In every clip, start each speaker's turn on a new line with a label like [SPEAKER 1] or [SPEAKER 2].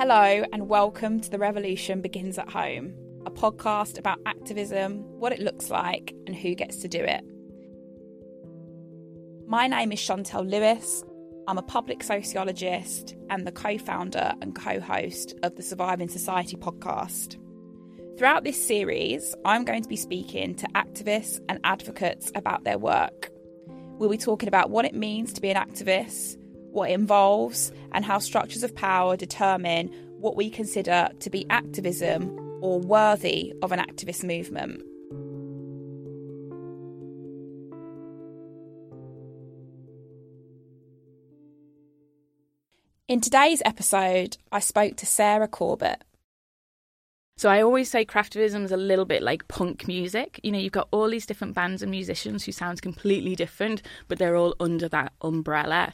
[SPEAKER 1] Hello, and welcome to The Revolution Begins at Home, a podcast about activism, what it looks like, and who gets to do it. My name is Chantelle Lewis. I'm a public sociologist and the co founder and co host of the Surviving Society podcast. Throughout this series, I'm going to be speaking to activists and advocates about their work. We'll be talking about what it means to be an activist, what it involves, and how structures of power determine what we consider to be activism or worthy of an activist movement. In today's episode, I spoke to Sarah Corbett.
[SPEAKER 2] So I always say craftivism is a little bit like punk music. You know, you've got all these different bands and musicians who sound completely different, but they're all under that umbrella.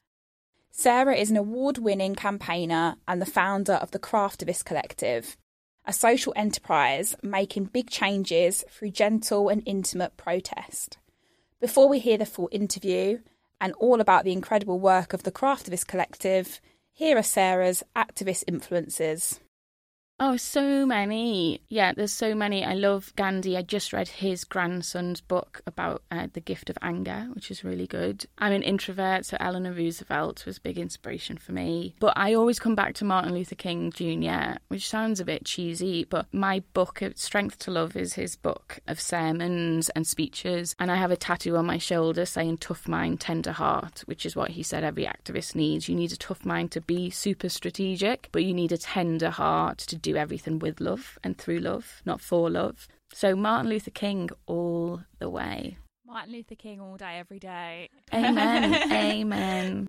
[SPEAKER 1] Sarah is an award winning campaigner and the founder of the Craftivist Collective, a social enterprise making big changes through gentle and intimate protest. Before we hear the full interview and all about the incredible work of the Craftivist Collective, here are Sarah's activist influences.
[SPEAKER 2] Oh, so many. Yeah, there's so many. I love Gandhi. I just read his grandson's book about uh, the gift of anger, which is really good. I'm an introvert, so Eleanor Roosevelt was a big inspiration for me. But I always come back to Martin Luther King Jr., which sounds a bit cheesy, but my book, Strength to Love, is his book of sermons and speeches. And I have a tattoo on my shoulder saying tough mind, tender heart, which is what he said every activist needs. You need a tough mind to be super strategic, but you need a tender heart to do everything with love and through love, not for love. So Martin Luther King all the way.
[SPEAKER 1] Martin Luther King all day, every day.
[SPEAKER 2] Amen. Amen.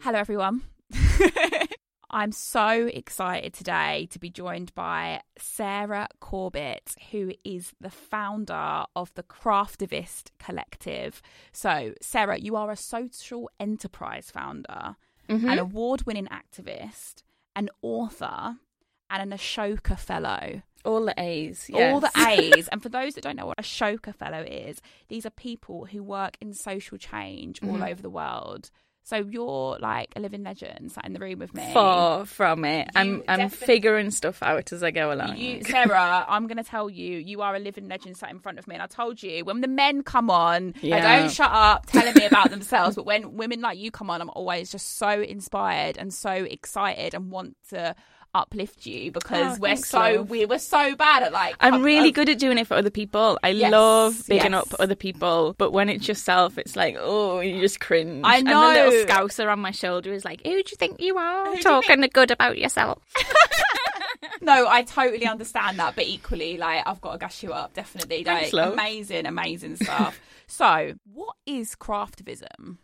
[SPEAKER 1] Hello, everyone. I'm so excited today to be joined by Sarah Corbett, who is the founder of the Craftivist Collective. So, Sarah, you are a social enterprise founder,
[SPEAKER 2] Mm-hmm.
[SPEAKER 1] an award winning activist, an author, and an Ashoka Fellow.
[SPEAKER 2] All the A's.
[SPEAKER 1] All the. A's. and for those that don't know what a Ashoka Fellow is, these are people who work in social change all
[SPEAKER 2] Mhm.
[SPEAKER 1] over the world. So you're like a living legend sat in the room with me.
[SPEAKER 2] Far from it. I'm I'm figuring stuff out as I go along.
[SPEAKER 1] You, Sarah, I'm going to tell you, you are a living legend sat in front of me. And I told you, when the men come on, they don't shut up telling me about themselves. But when women like you come on, I'm always just so inspired and so excited and want to uplift you because
[SPEAKER 2] Oh,
[SPEAKER 1] we're so we we're so bad at like.
[SPEAKER 2] I'm really
[SPEAKER 1] of-
[SPEAKER 2] good at doing it for other people. I
[SPEAKER 1] Yes,
[SPEAKER 2] love bigging
[SPEAKER 1] yes.
[SPEAKER 2] up other people, but when it's yourself, it's like, oh, you just cringe.
[SPEAKER 1] I know.
[SPEAKER 2] And the little scouser on my shoulder is like, who do you think you are
[SPEAKER 1] you
[SPEAKER 2] talking good about yourself?
[SPEAKER 1] No, I totally understand that, but equally, like I've got to gush you up, definitely. Like
[SPEAKER 2] Thanks,
[SPEAKER 1] amazing, amazing stuff. so, what is craftivism?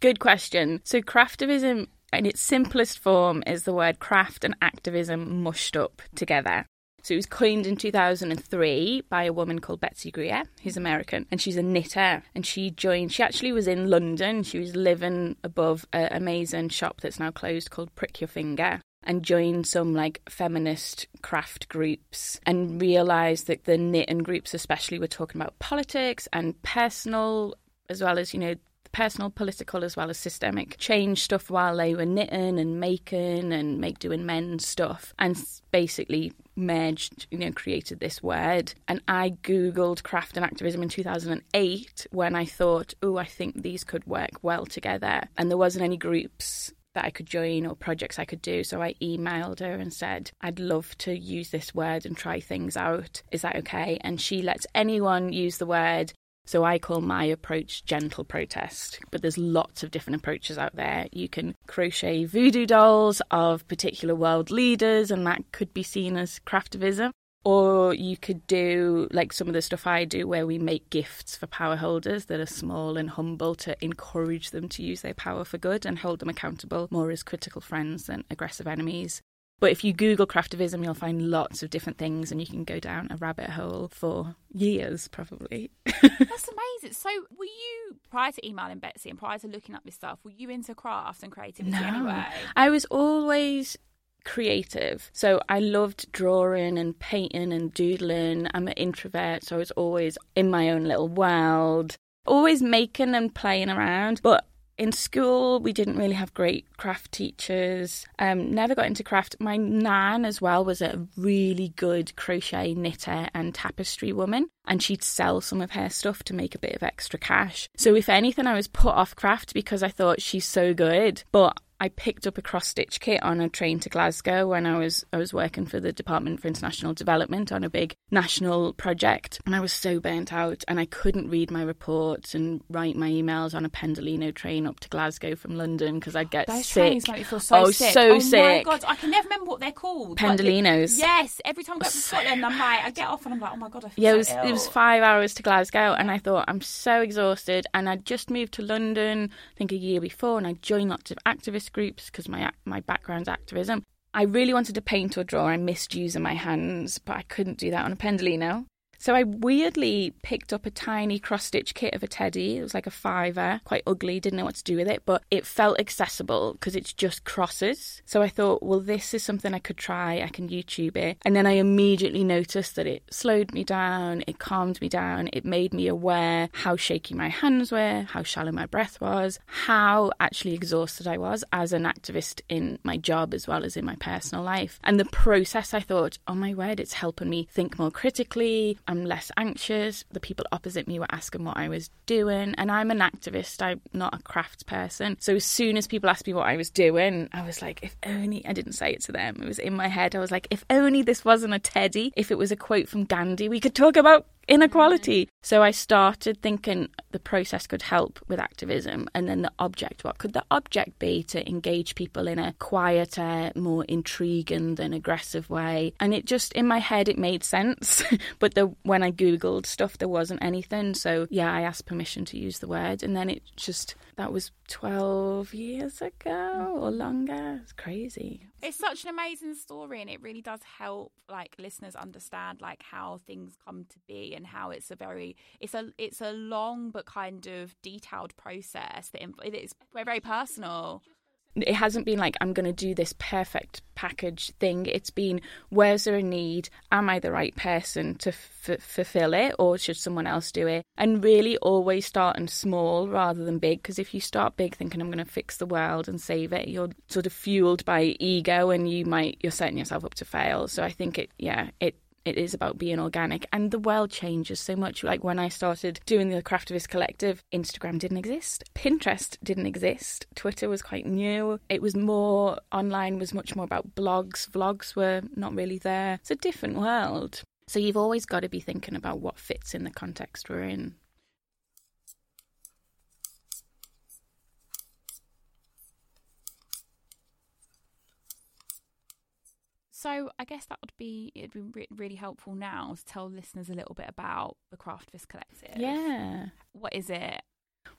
[SPEAKER 2] Good question. So, craftivism, in its simplest form, is the word craft and activism mushed up together. So, it was coined in 2003 by a woman called Betsy Greer, who's American, and she's a knitter. And she joined, she actually was in London. She was living above an amazing shop that's now closed called Prick Your Finger. And joined some like feminist craft groups and realised that the knitting groups, especially, were talking about politics and personal, as well as, you know, personal, political, as well as systemic change stuff while they were knitting and making and make doing men's stuff, and basically merged, you know, created this word. And I googled craft and activism in 2008 when I thought, oh, I think these could work well together, and there wasn't any groups. That I could join or projects I could do. So I emailed her and said, I'd love to use this word and try things out. Is that okay? And she lets anyone use the word so I call my approach gentle protest, but there's lots of different approaches out there. You can crochet voodoo dolls of particular world leaders, and that could be seen as craftivism. Or you could do like some of the stuff I do where we make gifts for power holders that are small and humble to encourage them to use their power for good and hold them accountable more as critical friends than aggressive enemies. But if you Google craftivism, you'll find lots of different things and you can go down a rabbit hole for years, probably.
[SPEAKER 1] That's amazing. So, were you prior to emailing Betsy and prior to looking up this stuff? Were you into craft and creativity anyway?
[SPEAKER 2] I was always creative. So I loved drawing and painting and doodling. I'm an introvert, so I was always in my own little world. always making and playing around, but in school, we didn't really have great craft teachers. Um, never got into craft. My nan, as well, was a really good crochet knitter and tapestry woman, and she'd sell some of her stuff to make a bit of extra cash. So, if anything, I was put off craft because I thought she's so good. But I picked up a cross stitch kit on a train to Glasgow when I was I was working for the Department for International Development on a big national project and I was so burnt out and I couldn't read my reports and write my emails on a Pendolino train up to Glasgow from London because I'd get
[SPEAKER 1] Those
[SPEAKER 2] sick.
[SPEAKER 1] trains make me feel so
[SPEAKER 2] oh,
[SPEAKER 1] sick.
[SPEAKER 2] so
[SPEAKER 1] oh
[SPEAKER 2] sick.
[SPEAKER 1] my god, I can never remember what they're called.
[SPEAKER 2] Pendolinos.
[SPEAKER 1] yes, every time I go to Scotland, I'm like, I get off and I'm like, oh my god, I feel
[SPEAKER 2] Yeah,
[SPEAKER 1] so
[SPEAKER 2] it was it was five hours to Glasgow, and I thought I'm so exhausted. And I'd just moved to London, I think a year before, and I joined lots of activist groups because my my background's activism. I really wanted to paint or draw. I missed using my hands, but I couldn't do that on a pendolino. So I weirdly picked up a tiny cross stitch kit of a teddy. It was like a fiver, quite ugly, didn't know what to do with it, but it felt accessible because it's just crosses. So I thought, well, this is something I could try. I can YouTube it. And then I immediately noticed that it slowed me down, it calmed me down, it made me aware how shaky my hands were, how shallow my breath was, how actually exhausted I was as an activist in my job as well as in my personal life. And the process, I thought, oh my word, it's helping me think more critically. I'm less anxious. The people opposite me were asking what I was doing. And I'm an activist, I'm not a crafts person. So as soon as people asked me what I was doing, I was like, if only I didn't say it to them. It was in my head. I was like, if only this wasn't a teddy, if it was a quote from Gandhi, we could talk about inequality. So I started thinking the process could help with activism, and then the object what could the object be to engage people in a quieter, more intriguing than aggressive way? And it just in my head it made sense, but the when I googled stuff there wasn't anything. So yeah, I asked permission to use the word, and then it just that was twelve years ago or longer. It's crazy.
[SPEAKER 1] It's such an amazing story, and it really does help like listeners understand like how things come to be and how it's a very it's a it's a long but kind of detailed process that inv- it is very personal.
[SPEAKER 2] It hasn't been like I'm going to do this perfect package thing. It's been where's there a need? Am I the right person to f- fulfill it, or should someone else do it? And really, always starting small rather than big. Because if you start big, thinking I'm going to fix the world and save it, you're sort of fueled by ego, and you might you're setting yourself up to fail. So I think it, yeah, it it is about being organic. And the world changes so much. Like when i started doing the craftivist collective instagram didn't exist. Pinterest didn't exist. Twitter was quite new. It was more online was much more about blogs. Vlogs were not really there. It's a different world. So you've always got to be thinking about what fits in the context we're in
[SPEAKER 1] So I guess that would be it'd be re- really helpful now to tell listeners a little bit about the Craftivist Collective.
[SPEAKER 2] yeah
[SPEAKER 1] what is it?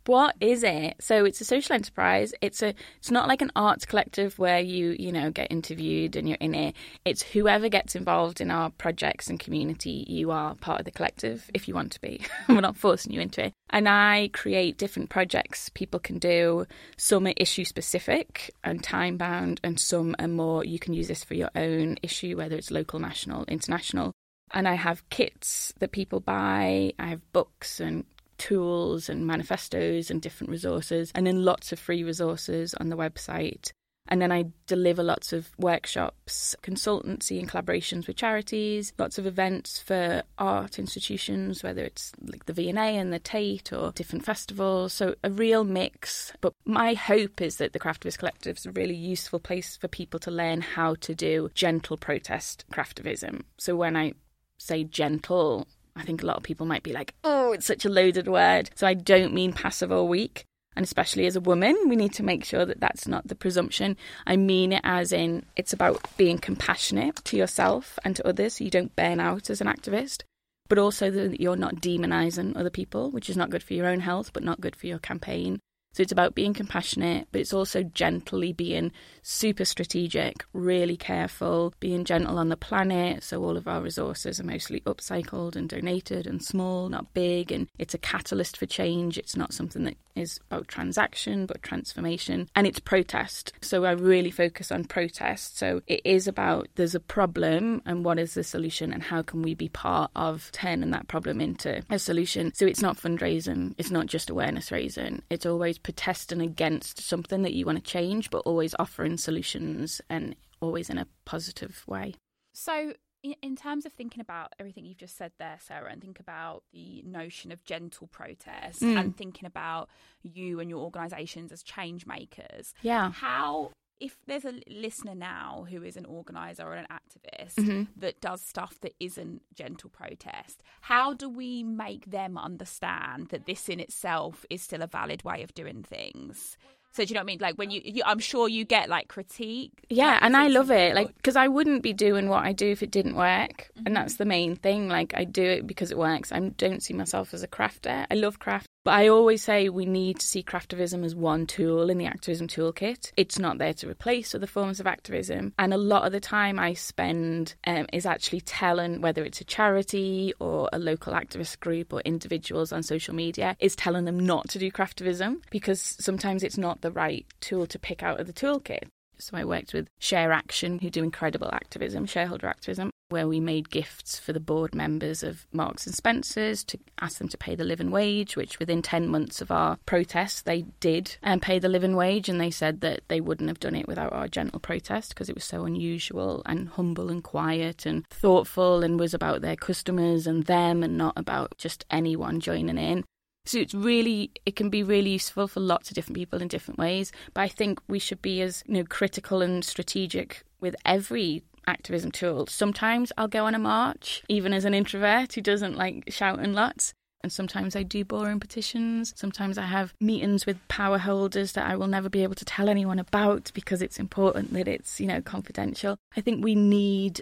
[SPEAKER 2] What is it? So it's a social enterprise. It's a it's not like an arts collective where you, you know, get interviewed and you're in it. It's whoever gets involved in our projects and community, you are part of the collective if you want to be. We're not forcing you into it. And I create different projects people can do. Some are issue specific and time bound and some are more you can use this for your own issue, whether it's local, national, international. And I have kits that people buy. I have books and tools and manifestos and different resources, and then lots of free resources on the website. And then I deliver lots of workshops, consultancy and collaborations with charities, lots of events for art institutions, whether it's like the V&A and the Tate or different festivals. So a real mix. But my hope is that the Craftivist Collective is a really useful place for people to learn how to do gentle protest craftivism. So when I say gentle, I think a lot of people might be like, oh, it's such a loaded word. So I don't mean passive or weak. And especially as a woman, we need to make sure that that's not the presumption. I mean it as in it's about being compassionate to yourself and to others so you don't burn out as an activist, but also that you're not demonizing other people, which is not good for your own health, but not good for your campaign. So it's about being compassionate, but it's also gently being super strategic, really careful, being gentle on the planet. So all of our resources are mostly upcycled and donated and small, not big. And it's a catalyst for change. It's not something that is about transaction, but transformation, and it's protest. So I really focus on protest. So it is about there's a problem and what is the solution and how can we be part of turning that problem into a solution. So it's not fundraising, it's not just awareness raising, it's always protesting against something that you want to change, but always offering solutions and always in a positive way.
[SPEAKER 1] So in terms of thinking about everything you've just said there, Sarah, and think about the notion of gentle protest mm. and thinking about you and your organisations as change makers,
[SPEAKER 2] yeah,
[SPEAKER 1] how if there's a listener now who is an organizer or an activist mm-hmm. that does stuff that isn't gentle protest, how do we make them understand that this in itself is still a valid way of doing things? So do you know what I mean? Like when you, you I'm sure you get like critique.
[SPEAKER 2] Yeah, and I love it. Like because I wouldn't be doing what I do if it didn't work, mm-hmm. and that's the main thing. Like I do it because it works. I don't see myself as a crafter. I love craft, but I always say we need to see craftivism as one tool in the activism toolkit. It's not there to replace other forms of activism. And a lot of the time I spend um, is actually telling whether it's a charity or a local activist group or individuals on social media, is telling them not to do craftivism because sometimes it's not the right tool to pick out of the toolkit. So I worked with Share Action, who do incredible activism, shareholder activism, where we made gifts for the board members of Marks and Spencers to ask them to pay the living wage, which within 10 months of our protest, they did and pay the living wage. And they said that they wouldn't have done it without our gentle protest because it was so unusual and humble and quiet and thoughtful and was about their customers and them and not about just anyone joining in. So it's really it can be really useful for lots of different people in different ways. But I think we should be as you know critical and strategic with every activism tool. Sometimes I'll go on a march, even as an introvert who doesn't like shouting lots. And sometimes I do boring petitions. Sometimes I have meetings with power holders that I will never be able to tell anyone about because it's important that it's, you know, confidential. I think we need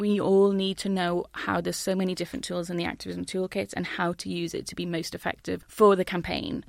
[SPEAKER 2] we all need to know how there's so many different tools in the activism toolkit and how to use it to be most effective for the campaign.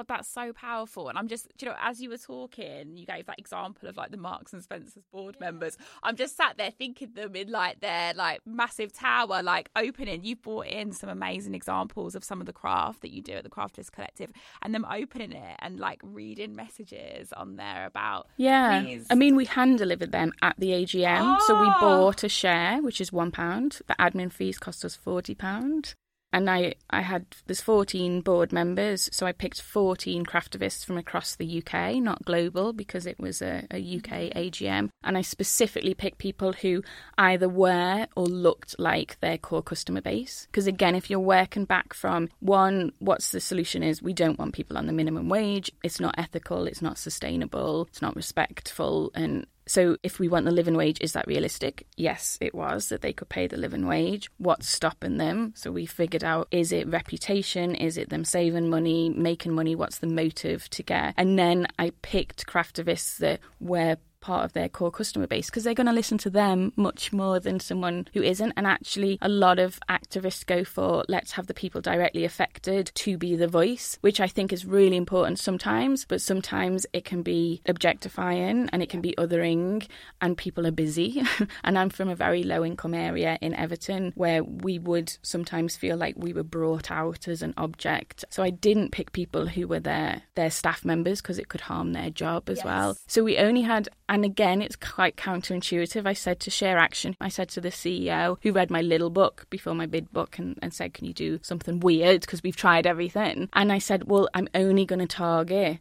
[SPEAKER 1] God, that's so powerful. And I'm just, you know, as you were talking, you gave that example of like the Marks and Spencers board yeah. members. I'm just sat there thinking them in like their like massive tower, like opening. You've brought in some amazing examples of some of the craft that you do at the Craftivist Collective, and them opening it and like reading messages on there about.
[SPEAKER 2] Yeah. I mean, we hand delivered them at the AGM, oh! so we ah! bought a share, which is one pound. The admin fees cost us forty pound and I, I had there's 14 board members, so I picked 14 craftivists from across the UK, not global, because it was a, a UK AGM. And I specifically picked people who either were or looked like their core customer base. Because again, if you're working back from one, what's the solution is we don't want people on the minimum wage. It's not ethical. It's not sustainable. It's not respectful. And so, if we want the living wage, is that realistic? Yes, it was that they could pay the living wage. What's stopping them? So, we figured out is it reputation? Is it them saving money, making money? What's the motive to get? And then I picked craftivists that were part of their core customer base because they're going to listen to them much more than someone who isn't. And actually, a lot of activists go for let's have the people directly affected to be the voice, which I think is really important sometimes, but sometimes it can be objectifying and it can be othering, and people are busy. and I'm from a very low income area in Everton where we would sometimes feel like we were brought out as an object. So I didn't pick people who were their their staff members because it could harm their job as yes. well. So we only had and again, it's quite counterintuitive. I said to Share Action, I said to the CEO who read my little book before my big book and, and said, Can you do something weird? Because we've tried everything. And I said, Well, I'm only going to target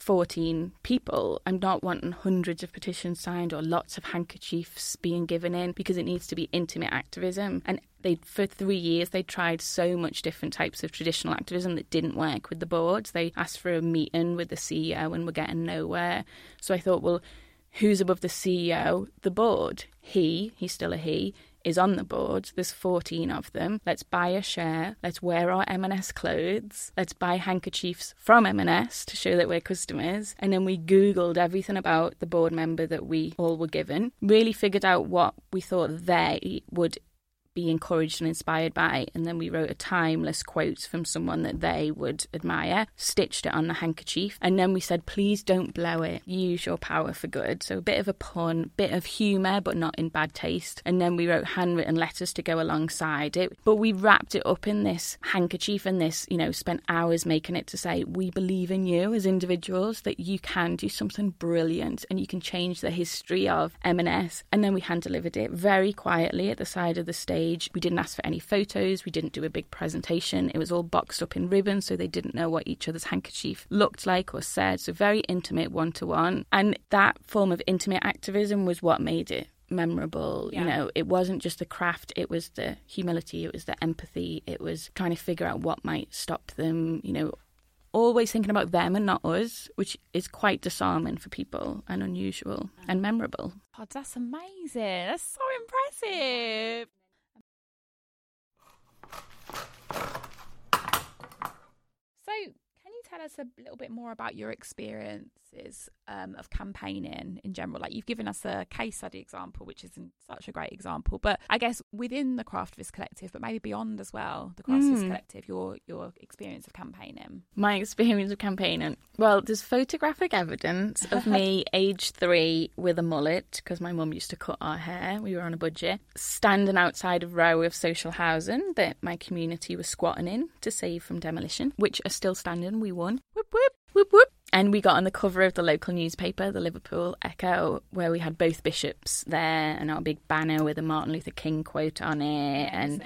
[SPEAKER 2] 14 people. I'm not wanting hundreds of petitions signed or lots of handkerchiefs being given in because it needs to be intimate activism. And they for three years they tried so much different types of traditional activism that didn't work with the boards. They asked for a meeting with the CEO and were getting nowhere. So I thought, well, who's above the CEO? The board. He, he's still a he, is on the board. There's 14 of them. Let's buy a share. Let's wear our M&S clothes. Let's buy handkerchiefs from M&S to show that we're customers. And then we Googled everything about the board member that we all were given, really figured out what we thought they would be encouraged and inspired by. And then we wrote a timeless quote from someone that they would admire, stitched it on the handkerchief. And then we said, please don't blow it. Use your power for good. So a bit of a pun, bit of humour, but not in bad taste. And then we wrote handwritten letters to go alongside it. But we wrapped it up in this handkerchief and this, you know, spent hours making it to say, we believe in you as individuals, that you can do something brilliant and you can change the history of M&S. And then we hand delivered it very quietly at the side of the stage. We didn't ask for any photos. We didn't do a big presentation. It was all boxed up in ribbons, so they didn't know what each other's handkerchief looked like or said. So very intimate one to one. And that form of intimate activism was what made it memorable. Yeah. You know, it wasn't just the craft, it was the humility, it was the empathy, it was trying to figure out what might stop them, you know, always thinking about them and not us, which is quite disarming for people and unusual and memorable.
[SPEAKER 1] Oh, that's amazing. That's so impressive. So, can you tell us a little bit more about your experiences um, of campaigning in general? Like you've given us a case study example, which is such a great example, but I guess within the Craftivist Collective, but maybe beyond as well, the Craftivist mm. Collective, your your experience of campaigning.
[SPEAKER 2] My experience of campaigning. Well, there's photographic evidence of me, age three, with a mullet because my mum used to cut our hair. We were on a budget, standing outside a row of social housing that my community was squatting in to save from demolition, which are still standing. We won. Whoop whoop whoop whoop. And we got on the cover of the local newspaper, the Liverpool Echo, where we had both bishops there and our big banner with a Martin Luther King quote on it. And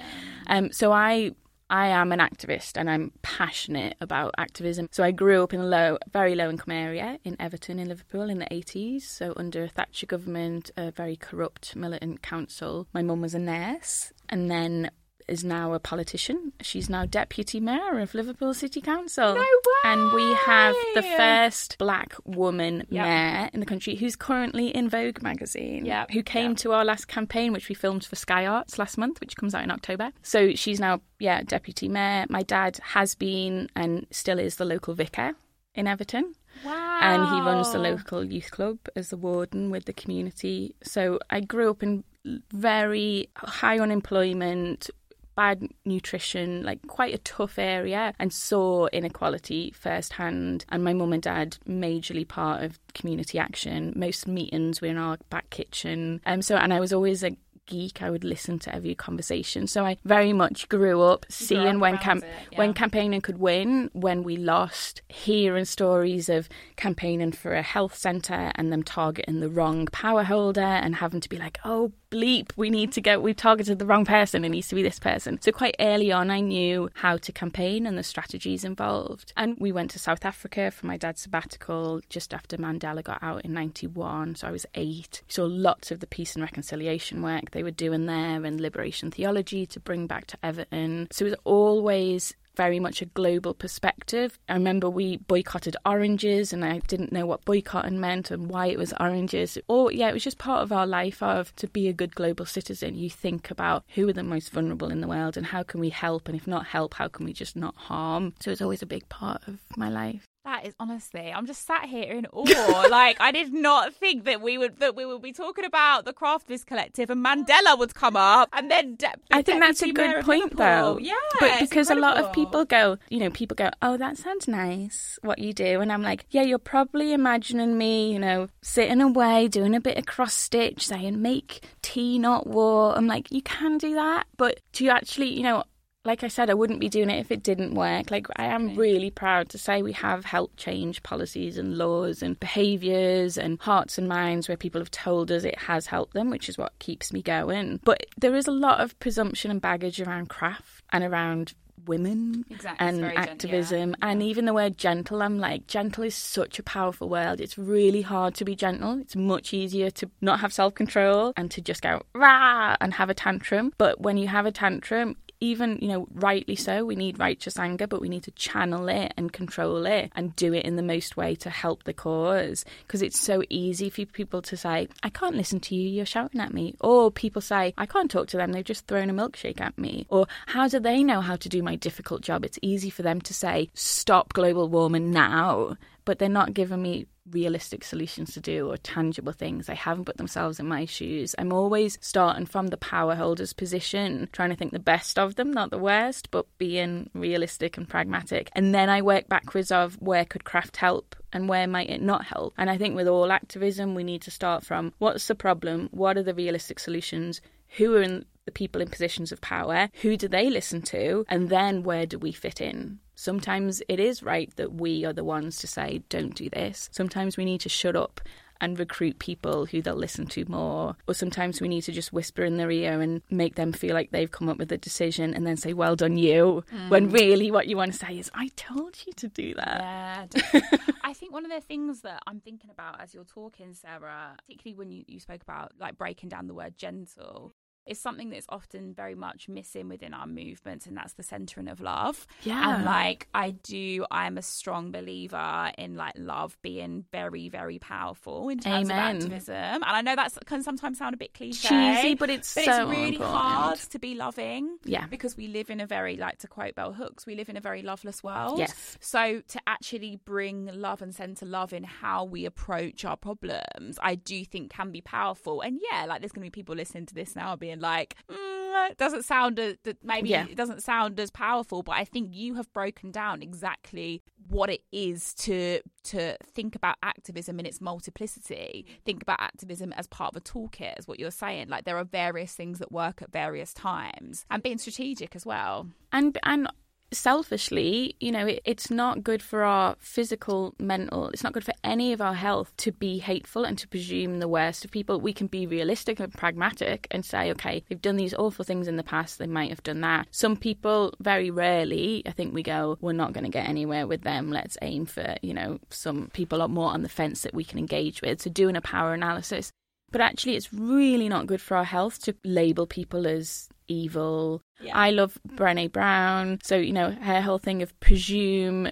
[SPEAKER 2] um, so I I am an activist and I'm passionate about activism. So I grew up in a low, very low income area in Everton in Liverpool in the 80s. So under a Thatcher government, a very corrupt militant council. My mum was a nurse and then is now a politician. She's now deputy mayor of Liverpool City Council.
[SPEAKER 1] No way!
[SPEAKER 2] And we have the first black woman yep. mayor in the country who's currently in Vogue magazine.
[SPEAKER 1] Yeah.
[SPEAKER 2] Who came yep. to our last campaign, which we filmed for Sky Arts last month, which comes out in October. So she's now, yeah, deputy mayor. My dad has been and still is the local vicar in Everton.
[SPEAKER 1] Wow.
[SPEAKER 2] And he runs the local youth club as the warden with the community. So I grew up in very high unemployment, bad nutrition, like quite a tough area, and saw inequality firsthand. And my mum and dad, majorly part of community action. Most meetings were in our back kitchen. Um, so, and I was always a geek. I would listen to every conversation. So I very much grew up seeing when cam- yeah. when campaigning could win, when we lost, hearing stories of campaigning for a health centre and them targeting the wrong power holder and having to be like, oh bleep, we need to go, we've targeted the wrong person, it needs to be this person. So quite early on, I knew how to campaign and the strategies involved. And we went to South Africa for my dad's sabbatical just after Mandela got out in 91. So I was eight. Saw lots of the peace and reconciliation work they were doing there and liberation theology to bring back to Everton. So it was always very much a global perspective. I remember we boycotted oranges and I didn't know what boycotting meant and why it was oranges. Or, yeah, it was just part of our life of to be a good global citizen. You think about who are the most vulnerable in the world and how can we help? And if not help, how can we just not harm? So it's always a big part of my life.
[SPEAKER 1] That is honestly, I'm just sat here in awe. like I did not think that we would that we would be talking about the Craftivist Collective and Mandela would come up, and then de-
[SPEAKER 2] I think that's a good point, though. Yeah, but because a lot of people go, you know, people go, "Oh, that sounds nice, what you do," and I'm like, "Yeah, you're probably imagining me, you know, sitting away doing a bit of cross stitch, saying make tea, not war." I'm like, you can do that, but do you actually, you know? Like I said, I wouldn't be doing it if it didn't work. Like, I am really proud to say we have helped change policies and laws and behaviours and hearts and minds where people have told us it has helped them, which is what keeps me going. But there is a lot of presumption and baggage around craft and around women
[SPEAKER 1] exactly.
[SPEAKER 2] and activism yeah. and even the word gentle i'm like gentle is such a powerful word it's really hard to be gentle it's much easier to not have self-control and to just go rah and have a tantrum but when you have a tantrum even, you know, rightly so, we need righteous anger, but we need to channel it and control it and do it in the most way to help the cause. Because it's so easy for people to say, I can't listen to you, you're shouting at me. Or people say, I can't talk to them, they've just thrown a milkshake at me. Or how do they know how to do my difficult job? It's easy for them to say, stop global warming now but they're not giving me realistic solutions to do or tangible things. They haven't put themselves in my shoes. I'm always starting from the power holder's position, trying to think the best of them, not the worst, but being realistic and pragmatic. And then I work backwards of where could craft help and where might it not help. And I think with all activism, we need to start from what's the problem? What are the realistic solutions? Who are in the people in positions of power? Who do they listen to? And then where do we fit in? Sometimes it is right that we are the ones to say, don't do this. Sometimes we need to shut up and recruit people who they'll listen to more. Or sometimes we need to just whisper in their ear and make them feel like they've come up with a decision and then say, well done, you. Mm. When really what you want to say is, I told you to do that.
[SPEAKER 1] Yeah. I think one of the things that I'm thinking about as you're talking, Sarah, particularly when you, you spoke about like breaking down the word gentle, is something that's often very much missing within our movements, and that's the centering of love.
[SPEAKER 2] Yeah.
[SPEAKER 1] And like, I do, I'm a strong believer in like love being very, very powerful in terms Amen. of activism. And I know that can sometimes sound a bit cliche,
[SPEAKER 2] cheesy, but it's
[SPEAKER 1] but
[SPEAKER 2] so
[SPEAKER 1] it's really
[SPEAKER 2] important.
[SPEAKER 1] hard to be loving.
[SPEAKER 2] Yeah.
[SPEAKER 1] Because we live in a very, like to quote Bell Hooks, we live in a very loveless world.
[SPEAKER 2] Yes.
[SPEAKER 1] So to actually bring love and center love in how we approach our problems, I do think can be powerful. And yeah, like there's going to be people listening to this now being like, mm, it doesn't sound as, maybe yeah. it doesn't sound as powerful, but I think you have broken down exactly what it is to to think about activism in its multiplicity. Think about activism as part of a toolkit, as what you're saying. Like there are various things that work at various times, and being strategic as well.
[SPEAKER 2] And and selfishly, you know, it, it's not good for our physical, mental, it's not good for any of our health to be hateful and to presume the worst of people. We can be realistic and pragmatic and say, okay, they've done these awful things in the past, they might have done that. Some people, very rarely, I think we go, we're not going to get anywhere with them. Let's aim for, you know, some people are more on the fence that we can engage with. So doing a power analysis. But actually, it's really not good for our health to label people as evil. Yeah. I love Brené Brown. So, you know, her whole thing of presume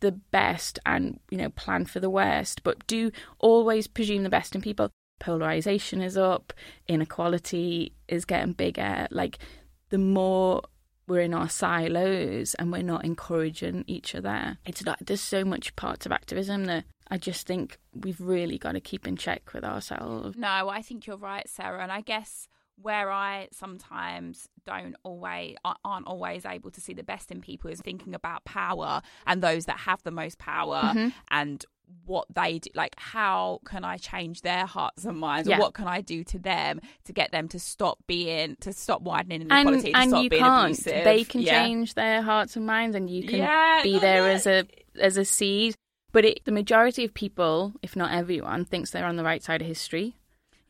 [SPEAKER 2] the best and, you know, plan for the worst, but do always presume the best in people. Polarization is up, inequality is getting bigger. Like, the more we're in our silos and we're not encouraging each other, it's like there's so much parts of activism that I just think we've really got to keep in check with ourselves.
[SPEAKER 1] No, I think you're right, Sarah. And I guess where I sometimes don't always aren't always able to see the best in people is thinking about power and those that have the most power mm-hmm. and what they do like how can i change their hearts and minds yeah. what can i do to them to get them to stop being to stop widening inequality
[SPEAKER 2] and,
[SPEAKER 1] and
[SPEAKER 2] you can't abusive. they can yeah. change their hearts and minds and you can yeah, be there as a as a seed but it, the majority of people if not everyone thinks they're on the right side of history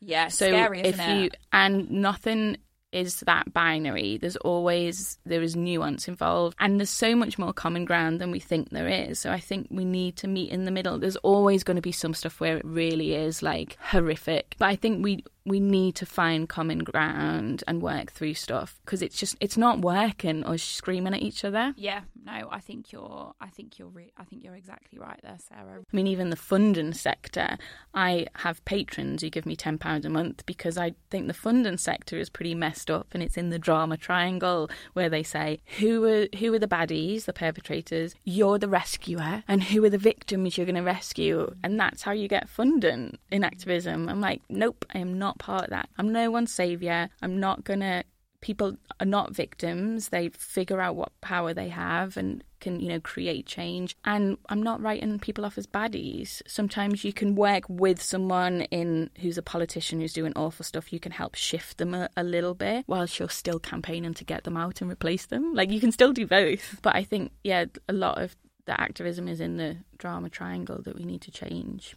[SPEAKER 1] yeah, so scary, if you
[SPEAKER 2] it? and nothing is that binary. There's always there is nuance involved, and there's so much more common ground than we think there is. So I think we need to meet in the middle. There's always going to be some stuff where it really is like horrific, but I think we we need to find common ground and work through stuff because it's just it's not working or screaming at each other.
[SPEAKER 1] Yeah, no, I think you're I think you're re- I think you're exactly right there, Sarah.
[SPEAKER 2] I mean, even the funding sector, I have patrons who give me ten pounds a month because I think the funding sector is pretty messed up, and it's in the drama triangle where they say who are who are the baddies, the perpetrators, you're the rescuer, and who are the victims you're going to rescue, and that's how you get funding in activism. I'm like, nope, I am not part of that. I'm no one's savior. I'm not to people are not victims. They figure out what power they have and can, you know, create change. And I'm not writing people off as baddies. Sometimes you can work with someone in who's a politician who's doing awful stuff. You can help shift them a, a little bit whilst you're still campaigning to get them out and replace them. Like you can still do both. But I think, yeah, a lot of the activism is in the drama triangle that we need to change.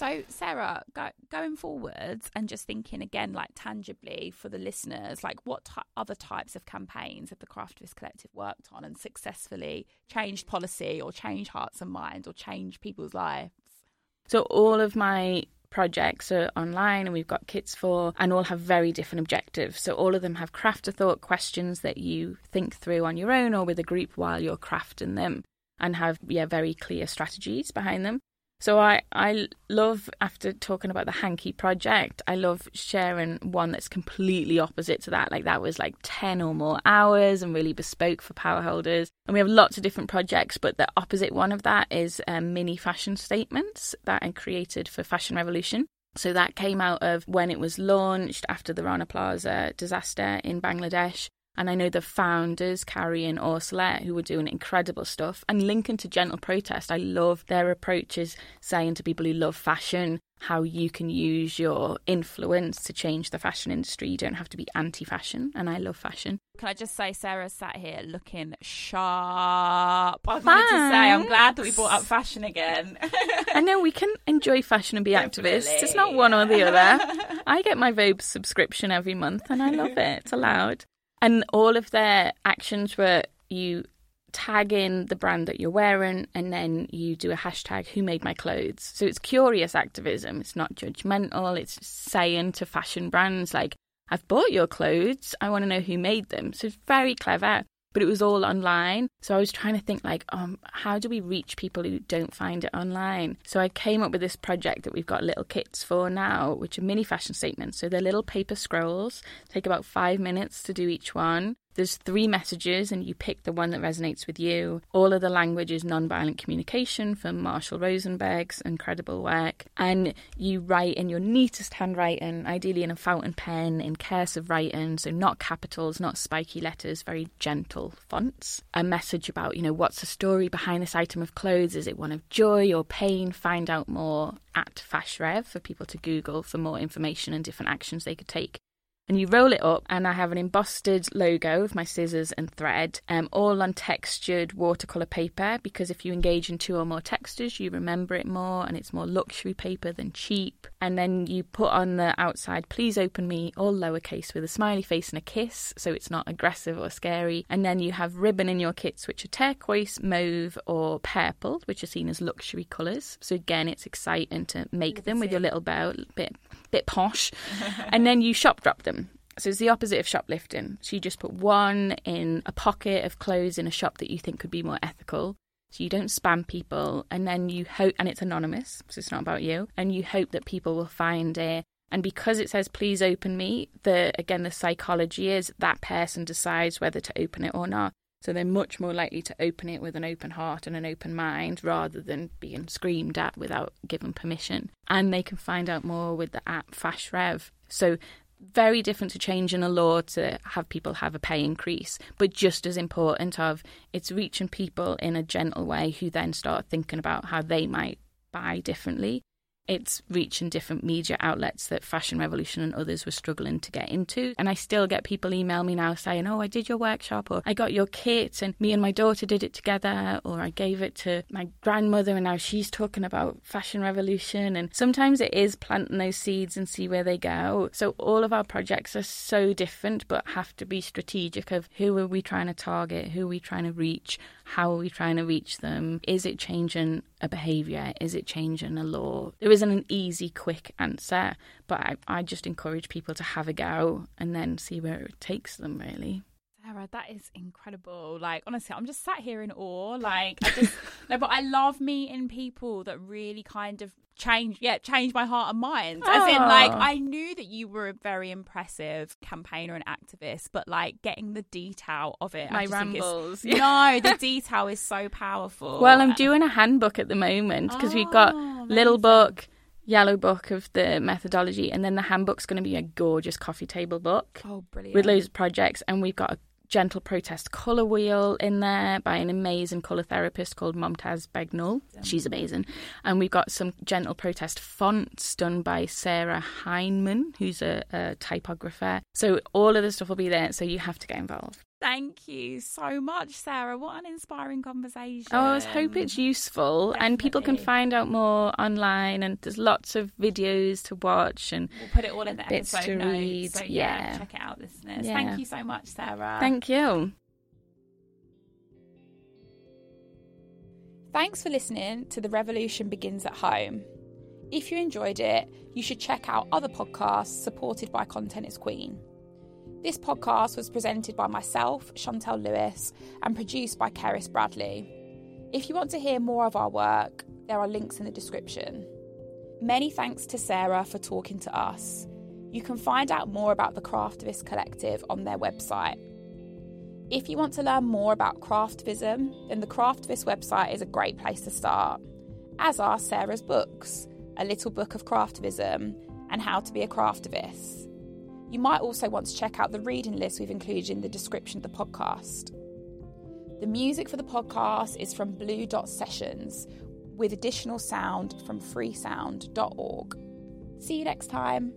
[SPEAKER 1] So, Sarah, go, going forwards and just thinking again, like tangibly for the listeners, like what other types of campaigns have the Craftivist Collective worked on and successfully changed policy or changed hearts and minds or changed people's lives?
[SPEAKER 2] So, all of my projects are online and we've got kits for and all have very different objectives so all of them have craft a thought questions that you think through on your own or with a group while you're crafting them and have yeah very clear strategies behind them So I, I love, after talking about the Hanky project, I love sharing one that's completely opposite to that. Like that was like 10 or more hours and really bespoke for power holders. And we have lots of different projects, but the opposite one of that is um, mini fashion statements that I created for Fashion Revolution. So that came out of when it was launched after the Rana Plaza disaster in Bangladesh. And I know the founders, Carry and Orsola, who were doing incredible stuff. And linking to Gentle Protest, I love their approaches saying to people who love fashion how you can use your influence to change the fashion industry. You don't have to be anti fashion. And I love fashion.
[SPEAKER 1] Can I just say, Sarah sat here looking sharp. I wanted to say, I'm glad that we brought up fashion again.
[SPEAKER 2] I know we can enjoy fashion and be activists. It's not one or the other. I get my Vogue subscription every month and I love it. It's allowed. And all of their actions were you tag in the brand that you're wearing and then you do a hashtag who made my clothes. So it's curious activism. It's not judgmental. It's saying to fashion brands like, I've bought your clothes. I want to know who made them. So it's very clever but it was all online. So I was trying to think like, um, how do we reach people who don't find it online? So I came up with this project that we've got little kits for now, which are mini fashion statements. So they're little paper scrolls, take about five minutes to do each one. There's three messages, and you pick the one that resonates with you. All of the language is nonviolent communication from Marshall Rosenberg's incredible work. And you write in your neatest handwriting, ideally in a fountain pen, in cursive writing, so not capitals, not spiky letters, very gentle fonts. A message about, you know, what's the story behind this item of clothes? Is it one of joy or pain? Find out more at Fashrev for people to Google for more information and different actions they could take and you roll it up and I have an embossed logo of my scissors and thread, um, all on textured watercolour paper because if you engage in two or more textures you remember it more and it's more luxury paper than cheap. And then you put on the outside, please open me, all lowercase with a smiley face and a kiss so it's not aggressive or scary. And then you have ribbon in your kits which are turquoise, mauve or purple, which are seen as luxury colours. So again it's exciting to make them with your little bow, bit bit posh, and then you shop drop them. So it's the opposite of shoplifting. So you just put one in a pocket of clothes in a shop that you think could be more ethical. So you don't spam people, and then you hope, and it's anonymous, so it's not about you, and you hope that people will find it. And because it says please open me, the again the psychology is that person decides whether to open it or not. So they're much more likely to open it with an open heart and an open mind rather than being screamed at without given permission. And they can find out more with the app FashRev. So very different to changing a law to have people have a pay increase, but just as important of it's reaching people in a gentle way who then start thinking about how they might buy differently it's reaching different media outlets that Fashion Revolution and others were struggling to get into. And I still get people email me now saying, Oh, I did your workshop, or I got your kit, and me and my daughter did it together, or I gave it to my grandmother, and now she's talking about Fashion Revolution. And sometimes it is planting those seeds and see where they go. So all of our projects are so different, but have to be strategic of who are we trying to target, who are we trying to reach, how are we trying to reach them? Is it changing a behaviour? Is it changing a law? There isn't an easy, quick answer, but I, I just encourage people to have a go and then see where it takes them, really.
[SPEAKER 1] Sarah, that is incredible. Like, honestly, I'm just sat here in awe. Like, I just, no, but I love meeting people that really kind of change, yeah, change my heart and mind. As in, ah. like, I knew that you were a very impressive campaigner and activist, but like getting the detail of it,
[SPEAKER 2] my rambles.
[SPEAKER 1] no, the detail is so powerful.
[SPEAKER 2] Well, I'm doing a handbook at the moment because oh, we've got oh, amazing. little book yellow book of the methodology, and then the handbook's going to be a gorgeous coffee table book.
[SPEAKER 1] Oh, brilliant!
[SPEAKER 2] With loads of projects, and we've got a gentle protest colour wheel in there by an amazing colour therapist called Momtaz Begum. She's amazing. And we've got some gentle protest fonts done by Sarah Heineman, who's a, a typographer. So all of the stuff will be there, so you have to get involved.
[SPEAKER 1] Thank you so much, Sarah. What an inspiring conversation.
[SPEAKER 2] Oh, I hope it's useful Definitely. and people can find out more online and there's lots of videos to watch and
[SPEAKER 1] we'll put it all in the episode to notes. Read. So yeah. yeah. check it out, listeners. Yeah. Thank you so much, Sarah.
[SPEAKER 2] Thank you.
[SPEAKER 1] Thanks for listening to The Revolution Begins at Home. If you enjoyed it, you should check out other podcasts supported by Content is Queen. This podcast was presented by myself, Chantelle Lewis, and produced by Cerys Bradley. If you want to hear more of our work, there are links in the description. Many thanks to Sarah for talking to us. You can find out more about the Craftivist Collective on their website. If you want to learn more about craftivism, then the Craftivist website is a great place to start, as are Sarah's books A Little Book of Craftivism and How to Be a Craftivist. You might also want to check out the reading list we've included in the description of the podcast. The music for the podcast is from Blue Dot Sessions, with additional sound from freesound.org. See you next time.